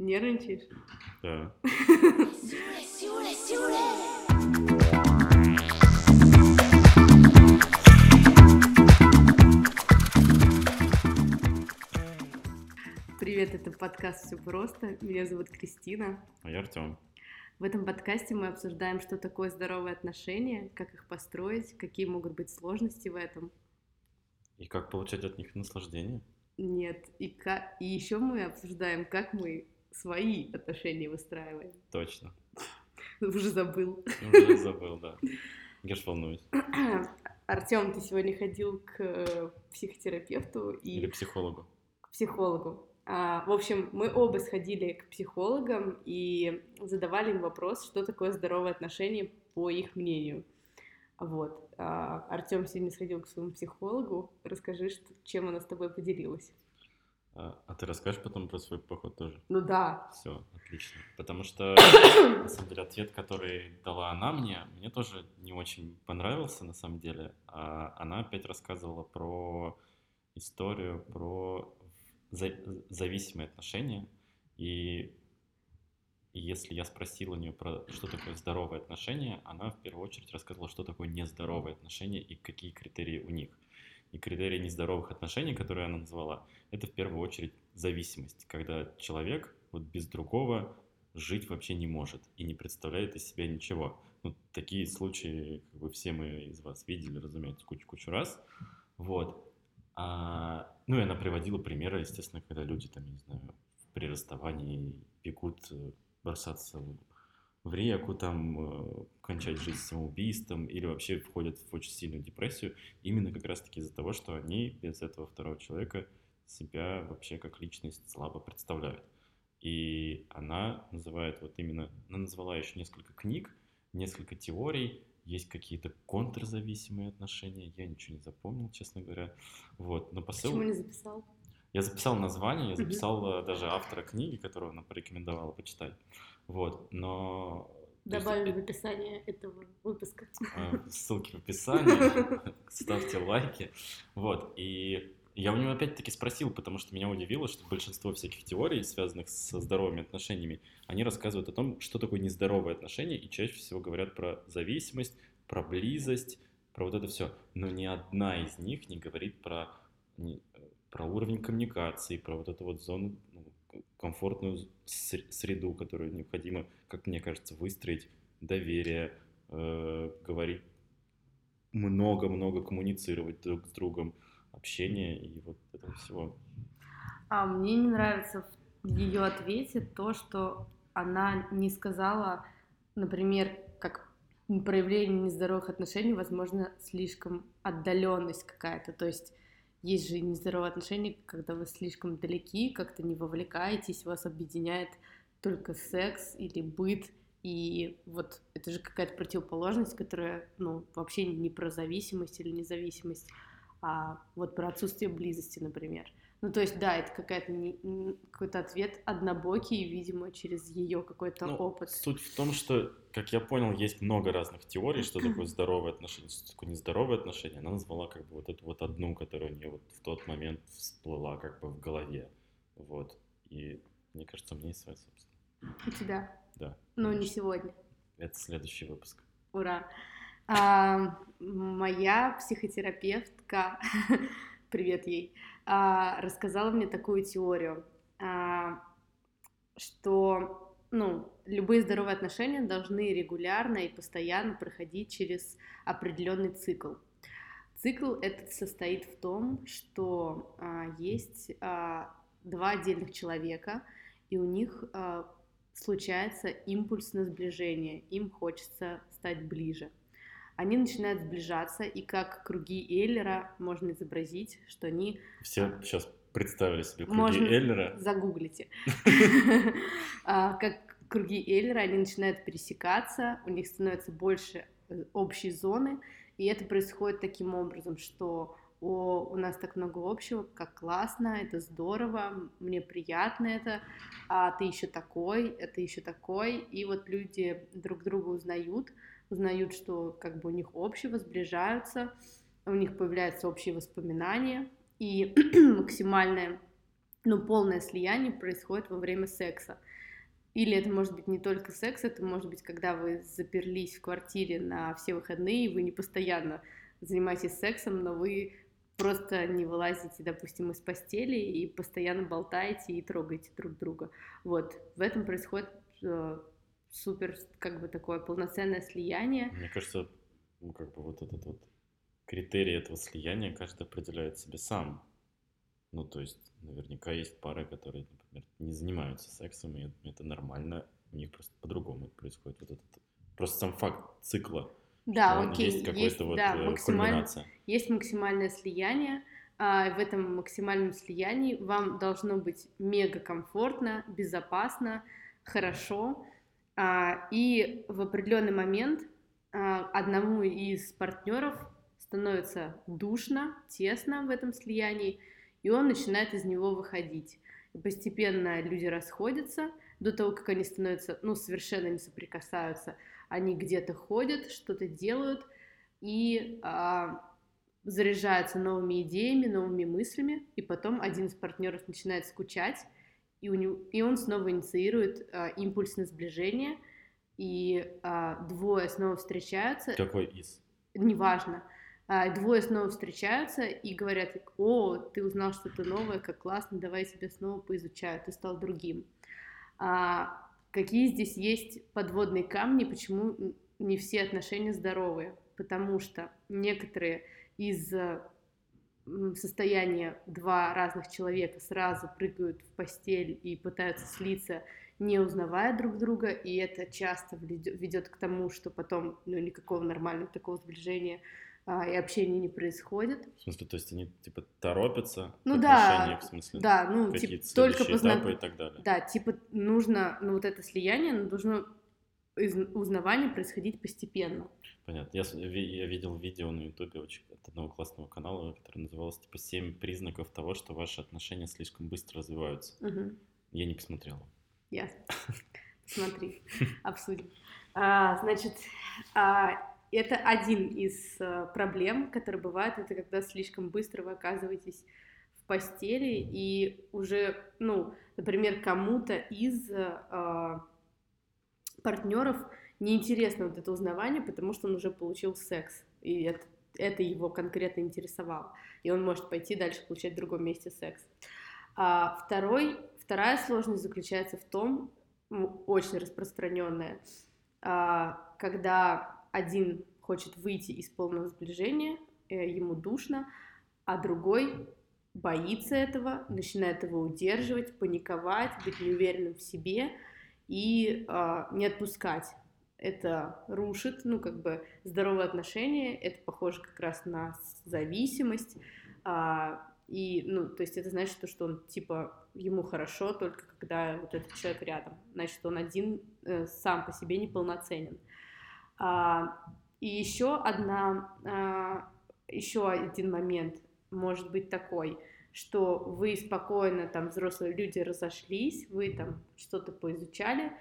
Нервничаешь? Да. Привет, это подкаст «Все просто». Меня зовут Кристина. А я Артем. В этом подкасте мы обсуждаем, что такое здоровые отношения, как их построить, какие могут быть сложности в этом. И как получать от них наслаждение. Нет, и, ка... и еще мы обсуждаем, как мы свои отношения выстраиваем. Точно. Уже забыл. Уже забыл, да. Я ж волнуюсь. Артем, ты сегодня ходил к э, психотерапевту и... Или психологу. К психологу. А, в общем, мы оба сходили к психологам и задавали им вопрос, что такое здоровое отношение по их мнению. Вот. А, Артем сегодня сходил к своему психологу. Расскажи, что, чем она с тобой поделилась. А, а ты расскажешь потом про свой поход тоже? Ну да. Все, отлично. Потому что, на самом деле, ответ, который дала она мне, мне тоже не очень понравился, на самом деле. А она опять рассказывала про историю, про за- зависимые отношения. И если я спросил у нее про что такое здоровые отношения, она в первую очередь рассказала, что такое нездоровые отношения и какие критерии у них. И критерии нездоровых отношений, которые она назвала, это в первую очередь зависимость, когда человек вот без другого жить вообще не может и не представляет из себя ничего. Ну, такие случаи, как бы все мы из вас видели, разумеется, кучу-кучу раз. Вот. А, ну, и она приводила примеры, естественно, когда люди там, не знаю, при расставании бегут э, бросаться в реку, там, э, кончать жизнь самоубийством или вообще входят в очень сильную депрессию, именно как раз-таки из-за того, что они без этого второго человека себя вообще как личность слабо представляют. И она называет вот именно, она назвала еще несколько книг, несколько теорий, есть какие-то контрзависимые отношения, я ничего не запомнил, честно говоря. Вот, но посыл... Почему не записал? Я записал название, я записал даже автора книги, которую она порекомендовала почитать. Вот, но... Добавим есть, в описание этого выпуска. А, ссылки в описании, ставьте лайки. Вот, и я у него опять-таки спросил, потому что меня удивило, что большинство всяких теорий, связанных со здоровыми отношениями, они рассказывают о том, что такое нездоровые отношения, и чаще всего говорят про зависимость, про близость, про вот это все. Но ни одна из них не говорит про, про уровень коммуникации, про вот эту вот зону, ну, комфортную среду, которую необходимо, как мне кажется, выстроить, доверие, э, говорить много-много коммуницировать друг с другом, общение и вот этого всего. А мне не нравится в ее ответе то, что она не сказала, например, как проявление нездоровых отношений, возможно, слишком отдаленность какая-то. То есть есть же нездоровые отношения, когда вы слишком далеки, как-то не вовлекаетесь, вас объединяет только секс или быт, и вот это же какая-то противоположность, которая, ну, вообще не про зависимость или независимость, а вот про отсутствие близости, например. Ну, то есть, да, это какая-то не, какой-то ответ однобокий, видимо, через ее какой-то ну, опыт. Суть в том, что, как я понял, есть много разных теорий, что такое здоровое отношение, что такое нездоровое отношение. Она назвала как бы вот эту вот одну, которая у нее вот в тот момент всплыла как бы в голове. Вот. И мне кажется, у меня есть своя собственная. У тебя? Да. Но конечно. не сегодня. Это следующий выпуск. Ура! А, моя психотерапевтка, привет ей, а, рассказала мне такую теорию, а, что ну, любые здоровые отношения должны регулярно и постоянно проходить через определенный цикл. Цикл этот состоит в том, что а, есть а, два отдельных человека, и у них а, случается на сближение, им хочется стать ближе они начинают сближаться, и как круги Эйлера можно изобразить, что они... Все сейчас представили себе круги можно... Эйлера. Загуглите. А, как круги Эйлера, они начинают пересекаться, у них становится больше э, общей зоны, и это происходит таким образом, что о, у нас так много общего, как классно, это здорово, мне приятно это, а ты еще такой, это еще такой, и вот люди друг друга узнают, узнают, что как бы у них общего, сближаются, у них появляются общие воспоминания, и максимальное ну, полное слияние происходит во время секса. Или это может быть не только секс, это может быть, когда вы заперлись в квартире на все выходные, и вы не постоянно занимаетесь сексом, но вы просто не вылазите, допустим, из постели и постоянно болтаете и трогаете друг друга. Вот, в этом происходит э, супер, как бы такое полноценное слияние. Мне кажется, ну, как бы вот этот вот критерий этого слияния каждый определяет себе сам. Ну, то есть, наверняка есть пары, которые, например, не занимаются сексом, и это нормально, у них просто по-другому происходит вот этот, просто сам факт цикла. Да, окей, есть, есть вот да, э, максималь... есть максимальное слияние, а в этом максимальном слиянии вам должно быть мега комфортно, безопасно, хорошо, а, и в определенный момент а, одному из партнеров становится душно, тесно в этом слиянии, и он начинает из него выходить. И постепенно люди расходятся до того, как они становятся, ну, совершенно не соприкасаются. Они где-то ходят, что-то делают и а, заряжаются новыми идеями, новыми мыслями, и потом один из партнеров начинает скучать, и, у него, и он снова инициирует а, импульс на сближение, и а, двое снова встречаются. Какой из? Неважно. А, двое снова встречаются и говорят, о, ты узнал что-то новое, как классно, давай я тебя снова поизучаю, ты стал другим. А, какие здесь есть подводные камни, почему не все отношения здоровые? Потому что некоторые из состояния два разных человека сразу прыгают в постель и пытаются слиться, не узнавая друг друга, и это часто ведет к тому, что потом ну, никакого нормального такого сближения а, и общение не происходит. В смысле, то есть они типа торопятся ну, да, в смысле, да, ну типа только позна... этапы и так далее. Да, типа нужно, ну вот это слияние, оно должно из... узнавание происходить постепенно. Понятно. Я, я видел видео на ютубе очень от одного классного канала, который назывался типа «Семь признаков того, что ваши отношения слишком быстро развиваются». Угу. Я не посмотрел. Ясно. Смотри, обсудим. А, значит, а, это один из э, проблем, которые бывают, это когда слишком быстро вы оказываетесь в постели и уже, ну, например, кому-то из э, партнеров неинтересно вот это узнавание, потому что он уже получил секс, и это, это его конкретно интересовало, и он может пойти дальше получать в другом месте секс. А второй, вторая сложность заключается в том, очень распространенная, а, когда один хочет выйти из полного сближения, э, ему душно, а другой боится этого, начинает его удерживать, паниковать, быть неуверенным в себе и э, не отпускать. Это рушит, ну, как бы, здоровые отношения, это похоже как раз на зависимость, э, и, ну, то есть это значит, что, он, типа, ему хорошо только когда вот этот человек рядом, значит, он один э, сам по себе неполноценен. А, и еще одна, а, еще один момент может быть такой, что вы спокойно, там, взрослые люди разошлись, вы там что-то поизучали,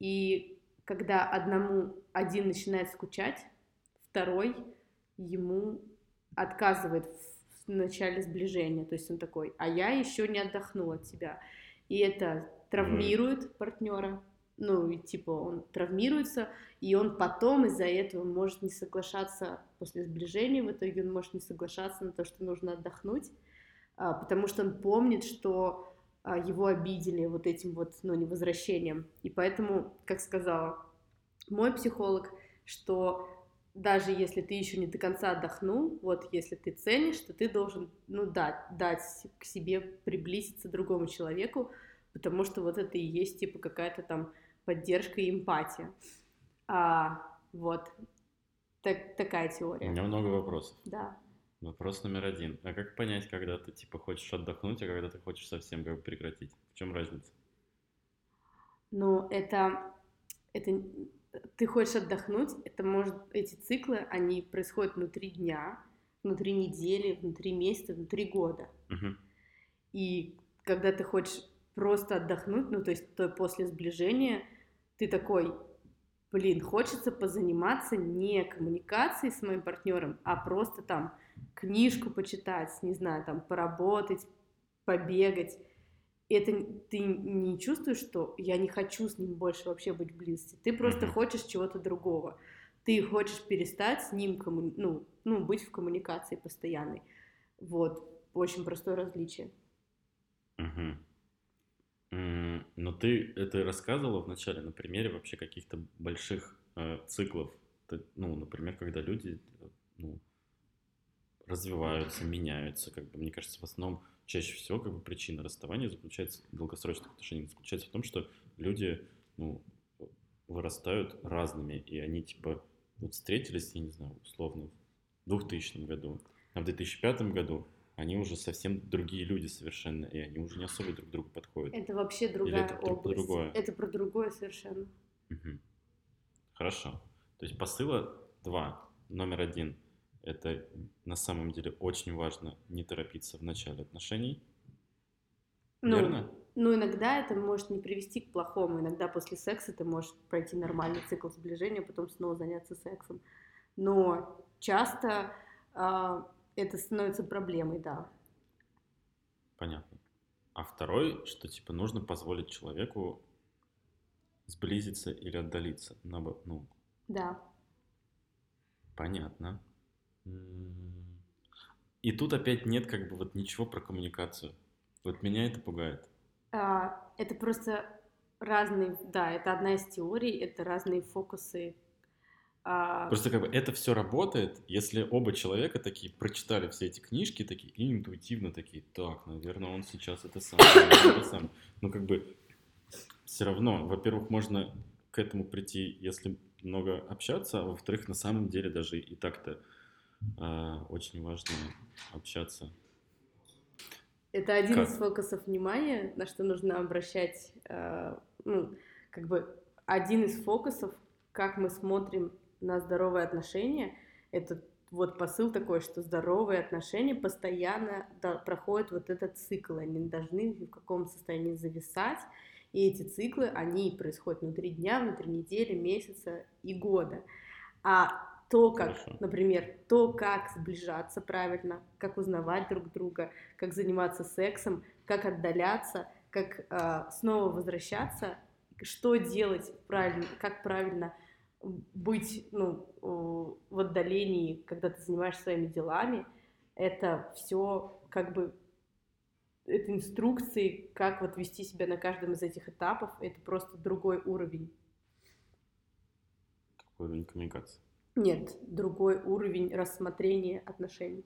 и когда одному один начинает скучать, второй ему отказывает в начале сближения, то есть он такой, а я еще не отдохнул от тебя, и это травмирует партнера, ну, и типа он травмируется, и он потом из-за этого может не соглашаться после сближения, в итоге он может не соглашаться на то, что нужно отдохнуть, а, потому что он помнит, что а, его обидели вот этим вот, ну, невозвращением. И поэтому, как сказала мой психолог, что даже если ты еще не до конца отдохнул, вот если ты ценишь, то ты должен, ну, дать, дать к себе приблизиться другому человеку, потому что вот это и есть, типа, какая-то там поддержка и эмпатия. А, вот. Так, такая теория. У меня много вопросов. Да. Вопрос номер один. А как понять, когда ты типа хочешь отдохнуть, а когда ты хочешь совсем как бы прекратить? В чем разница? Ну, это, это ты хочешь отдохнуть, это может, эти циклы, они происходят внутри дня, внутри недели, внутри месяца, внутри года. Угу. И когда ты хочешь просто отдохнуть, ну, то есть то после сближения, ты такой, блин, хочется позаниматься не коммуникацией с моим партнером, а просто там книжку почитать, не знаю, там поработать, побегать. это ты не чувствуешь, что я не хочу с ним больше вообще быть в близости. Ты просто хочешь чего-то другого. Ты хочешь перестать с ним комму- ну, ну, быть в коммуникации постоянной. Вот. Очень простое различие. Мгм. Но ты это рассказывала в начале на примере вообще каких-то больших э, циклов. Ты- ну, например, когда люди э, ну, развиваются, меняются, как бы, мне кажется, в основном чаще всего как бы причина расставания заключается, долгосрочных отношений заключается в том, что люди, ну, вырастают разными, и они, типа, вот встретились, я не знаю, условно, в 2000 году, а в 2005 году они уже совсем другие люди совершенно, и они уже не особо друг другу подходят. Это вообще другая это область. другое? Это про другое совершенно. Мгм. Хорошо. То есть посыла два. Номер один – это на самом деле очень важно не торопиться в начале отношений. Ну, Верно? Ну, иногда это может не привести к плохому. Иногда после секса ты можешь пройти нормальный цикл сближения, потом снова заняться сексом. Но часто а, это становится проблемой, да. Понятно. А второй, что типа нужно позволить человеку сблизиться или отдалиться. Набо- Ну, Да. понятно. И тут опять нет как бы вот ничего про коммуникацию. Вот меня это пугает. А, это просто разные, да, это одна из теорий, это разные фокусы. А, Просто как бы это все работает, если оба человека такие прочитали все эти книжки такие и интуитивно такие, так, наверное, он сейчас это сам, это сам. Ну как бы все равно, во-первых, можно к этому прийти, если много общаться, а во-вторых, на самом деле даже и так-то а, очень важно общаться. Это один Как? из фокусов внимания, на что нужно обращать, э, ну, как бы один из фокусов, как мы смотрим на здоровые отношения, это вот посыл такой, что здоровые отношения постоянно да, проходят вот этот цикл, они должны в каком состоянии зависать, и эти циклы, они происходят внутри дня, внутри недели, месяца и года. А то, как, Хорошо. например, то, как сближаться правильно, как узнавать друг друга, как заниматься сексом, как отдаляться, как а, снова возвращаться, что делать правильно, как правильно быть ну, в отдалении, когда ты занимаешься своими делами, это все как бы это инструкции, как вот вести себя на каждом из этих этапов, это просто другой уровень. Такой уровень коммуникации. Нет, другой уровень рассмотрения отношений.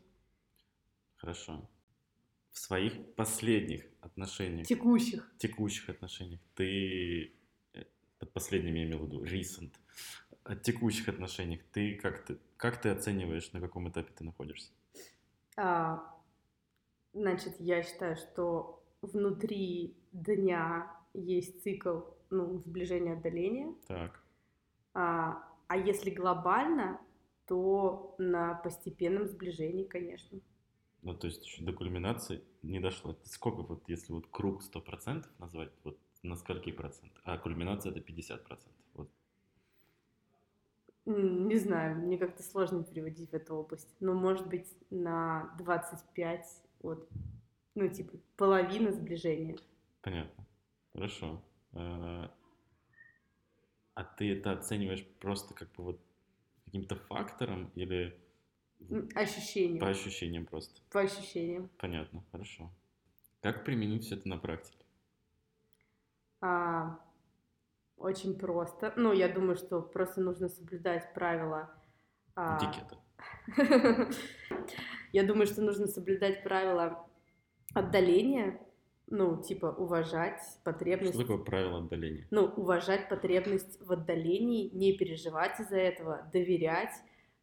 Хорошо. В своих последних отношениях, Текущих. текущих отношениях, ты, э, под последним я имел в виду, recent, о текущих отношениях, ты как ты, как ты оцениваешь, на каком этапе ты находишься? А, значит, я считаю, что внутри дня есть цикл ну, сближения отдаления. Так, А, а если глобально, то на постепенном сближении, конечно. ну то есть еще до кульминации не дошло. Сколько вот, если вот круг 100% назвать, вот на скольки процентов? А кульминация это 50%. Вот. Не знаю, мне как-то сложно переводить в эту область. Но, может быть, на 25, вот, ну, типа, половина сближения. Понятно. Хорошо. А а ты это оцениваешь просто как бы вот каким-то фактором или М, Ощущения. по ощущениям просто? По ощущениям. Понятно, хорошо. Как применить все это на практике? А, очень просто. Ну, я думаю, что просто нужно соблюдать правила. а, Этикета. Я думаю, что нужно соблюдать правила отдаления, ну, типа уважать Что потребность, такое правило отдаления? ну, уважать потребность в отдалении, не переживать из-за этого, доверять,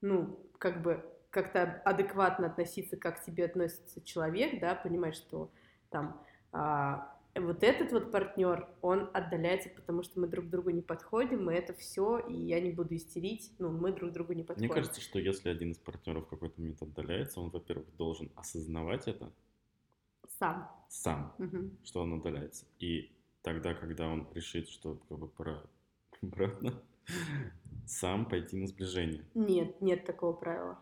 ну, как бы как-то адекватно относиться, как к тебе относится человек, да, понимать, что там а, вот этот вот партнер, он отдаляется, потому что мы друг другу не подходим, и это все, и я не буду истерить, ну, мы друг другу не подходим. Мне кажется, что если один из партнеров в какой-то момент отдаляется, он, во-первых, должен осознавать это Сам. сам, Мгм. что он удаляется. И тогда, когда он решит, что как бы пора обратно, сам пойти на сближение. Нет, нет такого правила.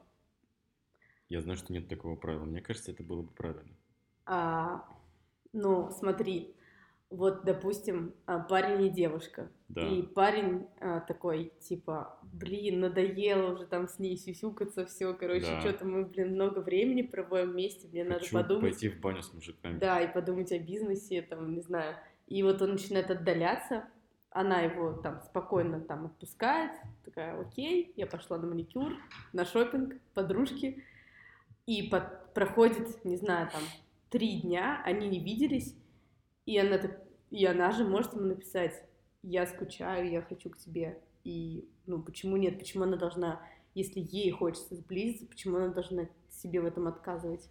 Я знаю, что нет такого правила. Мне кажется, это было бы правильно. А, ну, смотри, вот, допустим, а, парень и девушка. Да. И парень а, такой, типа, блин, надоело уже там с ней сюсюкаться, все, короче, Да. что-то мы, блин, много времени проводим вместе, мне надо Хочу подумать. пойти в баню с мужиками. Да, и подумать о бизнесе, там, не знаю. И вот он начинает отдаляться, она его там спокойно там отпускает, такая, окей, я пошла на маникюр, на шопинг, подружки, и под- проходит, не знаю, там, три дня, они не виделись, и она, так, и она же может ему написать, я скучаю, я хочу к тебе, и, ну, почему нет, почему она должна, если ей хочется сблизиться, почему она должна себе в этом отказывать?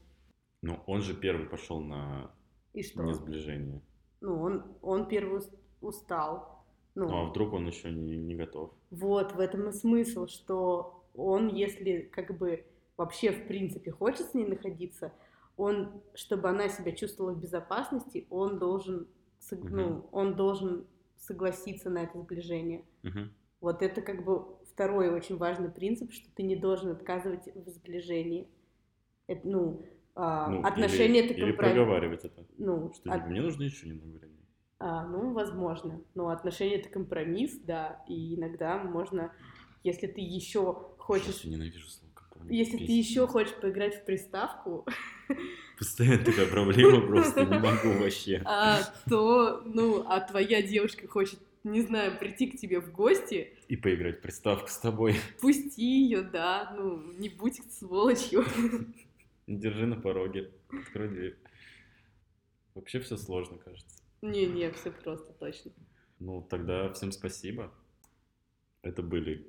Ну, он же первый пошел на И что? несближение. Ну, он, он первый ус- устал. Ну, Ну, а вдруг он еще не, не готов? вот, в этом и смысл, что он, если как бы вообще в принципе хочет с ней находиться, он, чтобы она себя чувствовала в безопасности, он должен, ну, он должен согласиться на это сближение. Мгм. Вот это как бы второй очень важный принцип, что ты не должен отказывать в сближении. Это, ну, а, Ну, отношения или, это или компромисс. проговаривать это. Ну, Что от- типа, мне нужно еще немного времени. А, ну, возможно. Но отношения это компромисс, да. И иногда можно, если ты еще хочешь, Ужасно ненавижу слово если ты Бесит. еще хочешь поиграть в приставку, Постоянно такая проблема, просто не могу вообще. а, то, ну, а твоя девушка хочет, не знаю, прийти к тебе в гости, И поиграть в приставку с тобой. пусти ее, да, ну, не будь сволочью. Держи на пороге, открой дверь. Вообще все сложно, кажется. Не-не, все просто, точно. Ну, тогда всем спасибо. Это были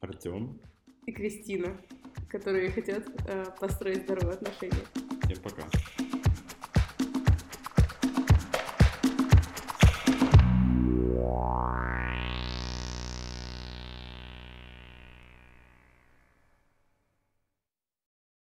Артем. И Кристина, которые хотят э, построить здоровые отношения. Всем пока.